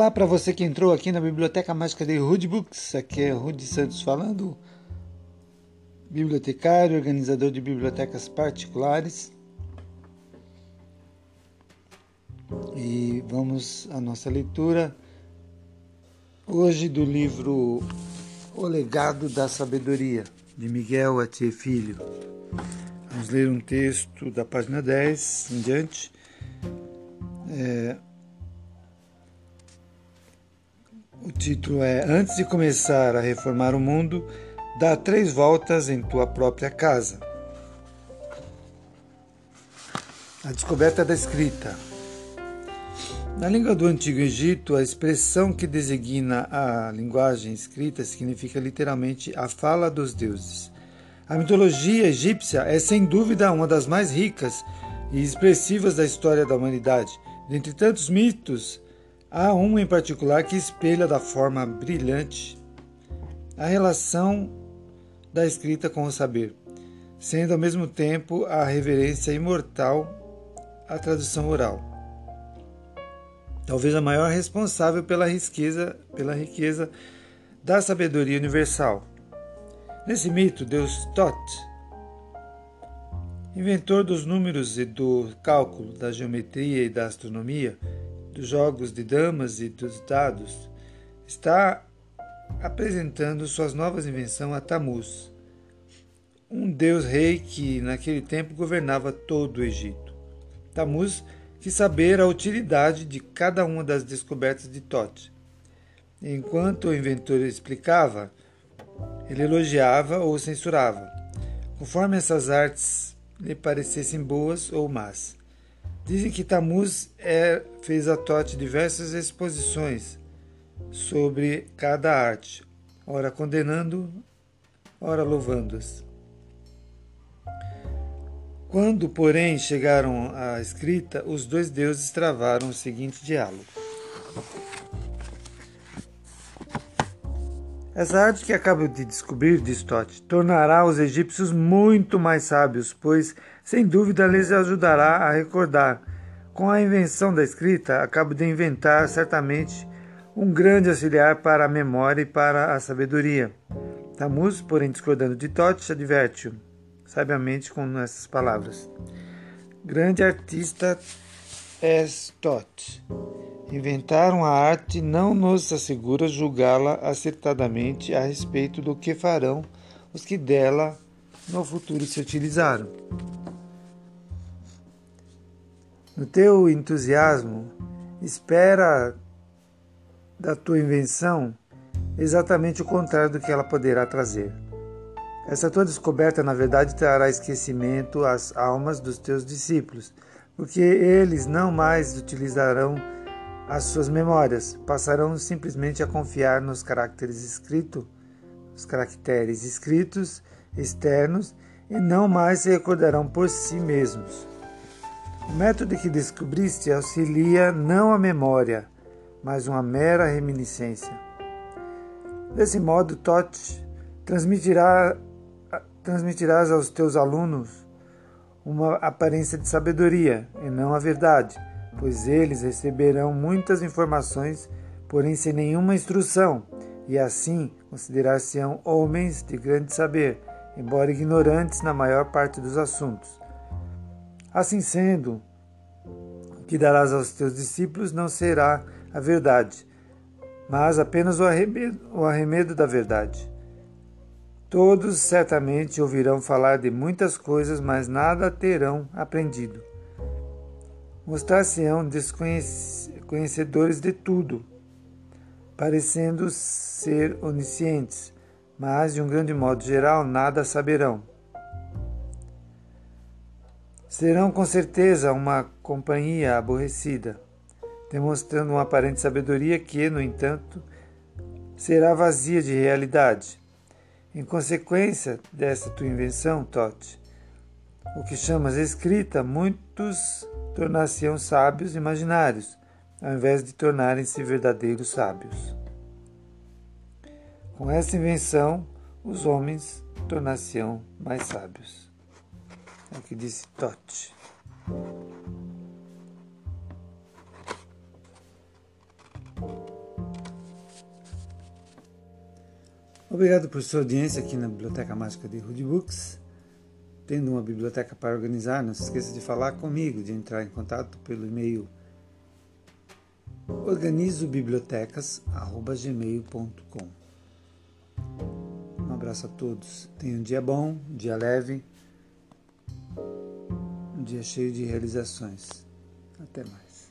Olá para você que entrou aqui na Biblioteca Mágica de Rude Books. Aqui é Rude Santos falando, bibliotecário, organizador de bibliotecas particulares. E vamos à nossa leitura hoje do livro O Legado da Sabedoria, de Miguel Atier Filho. Vamos ler um texto da página 10 em diante. É, o título é Antes de começar a reformar o mundo, dá três voltas em tua própria casa. A descoberta da escrita. Na língua do Antigo Egito, a expressão que designa a linguagem escrita significa literalmente a fala dos deuses. A mitologia egípcia é sem dúvida uma das mais ricas e expressivas da história da humanidade. Dentre tantos mitos, há um em particular que espelha da forma brilhante a relação da escrita com o saber, sendo ao mesmo tempo a reverência imortal à tradução oral. Talvez a maior responsável pela riqueza, pela riqueza da sabedoria universal. Nesse mito, Deus Tot, inventor dos números e do cálculo, da geometria e da astronomia, dos jogos de damas e dos dados, está apresentando suas novas invenções a Tamuz, um deus rei que naquele tempo governava todo o Egito. Tamuz quis saber a utilidade de cada uma das descobertas de Tot. Enquanto o inventor explicava, ele elogiava ou censurava, conforme essas artes lhe parecessem boas ou más. Dizem que Tamuz é, fez a Tote diversas exposições sobre cada arte, ora condenando, ora louvando-as. Quando, porém, chegaram à escrita, os dois deuses travaram o seguinte diálogo. Essa arte que acabo de descobrir, diz Tote, tornará os egípcios muito mais sábios, pois, sem dúvida, lhes ajudará a recordar. Com a invenção da escrita, acabo de inventar, certamente, um grande auxiliar para a memória e para a sabedoria. Tamuz, porém, discordando de Tote, adverte-o, sabiamente com essas palavras. Grande artista és Tote Inventaram a arte não nos assegura julgá-la acertadamente a respeito do que farão os que dela no futuro se utilizaram. No teu entusiasmo, espera da tua invenção exatamente o contrário do que ela poderá trazer. Essa tua descoberta, na verdade, trará esquecimento às almas dos teus discípulos, porque eles não mais utilizarão as suas memórias, passarão simplesmente a confiar nos caracteres escritos, os caracteres escritos externos e não mais se recordarão por si mesmos. O método que descobriste auxilia não a memória, mas uma mera reminiscência. Desse modo, Tote transmitirá, transmitirás aos teus alunos uma aparência de sabedoria e não a verdade pois eles receberão muitas informações, porém sem nenhuma instrução, e assim considerar-se-ão homens de grande saber, embora ignorantes na maior parte dos assuntos. Assim sendo, o que darás aos teus discípulos não será a verdade, mas apenas o arremedo, o arremedo da verdade. Todos certamente ouvirão falar de muitas coisas, mas nada terão aprendido mostrar-se-ão desconhecedores de tudo, parecendo ser oniscientes, mas, de um grande modo geral, nada saberão. Serão com certeza uma companhia aborrecida, demonstrando uma aparente sabedoria que, no entanto, será vazia de realidade. Em consequência dessa tua invenção, Tote, o que chamas escrita, muitos tornar-se-ão sábios imaginários, ao invés de tornarem-se verdadeiros sábios. Com essa invenção, os homens tornar-se-ão mais sábios. É o que disse Tote. Obrigado por sua audiência aqui na Biblioteca Mágica de Rudy Books. Tendo uma biblioteca para organizar, não se esqueça de falar comigo, de entrar em contato pelo e-mail organizobibliotecas.gmail.com Um abraço a todos. Tenham um dia bom, um dia leve, um dia cheio de realizações. Até mais.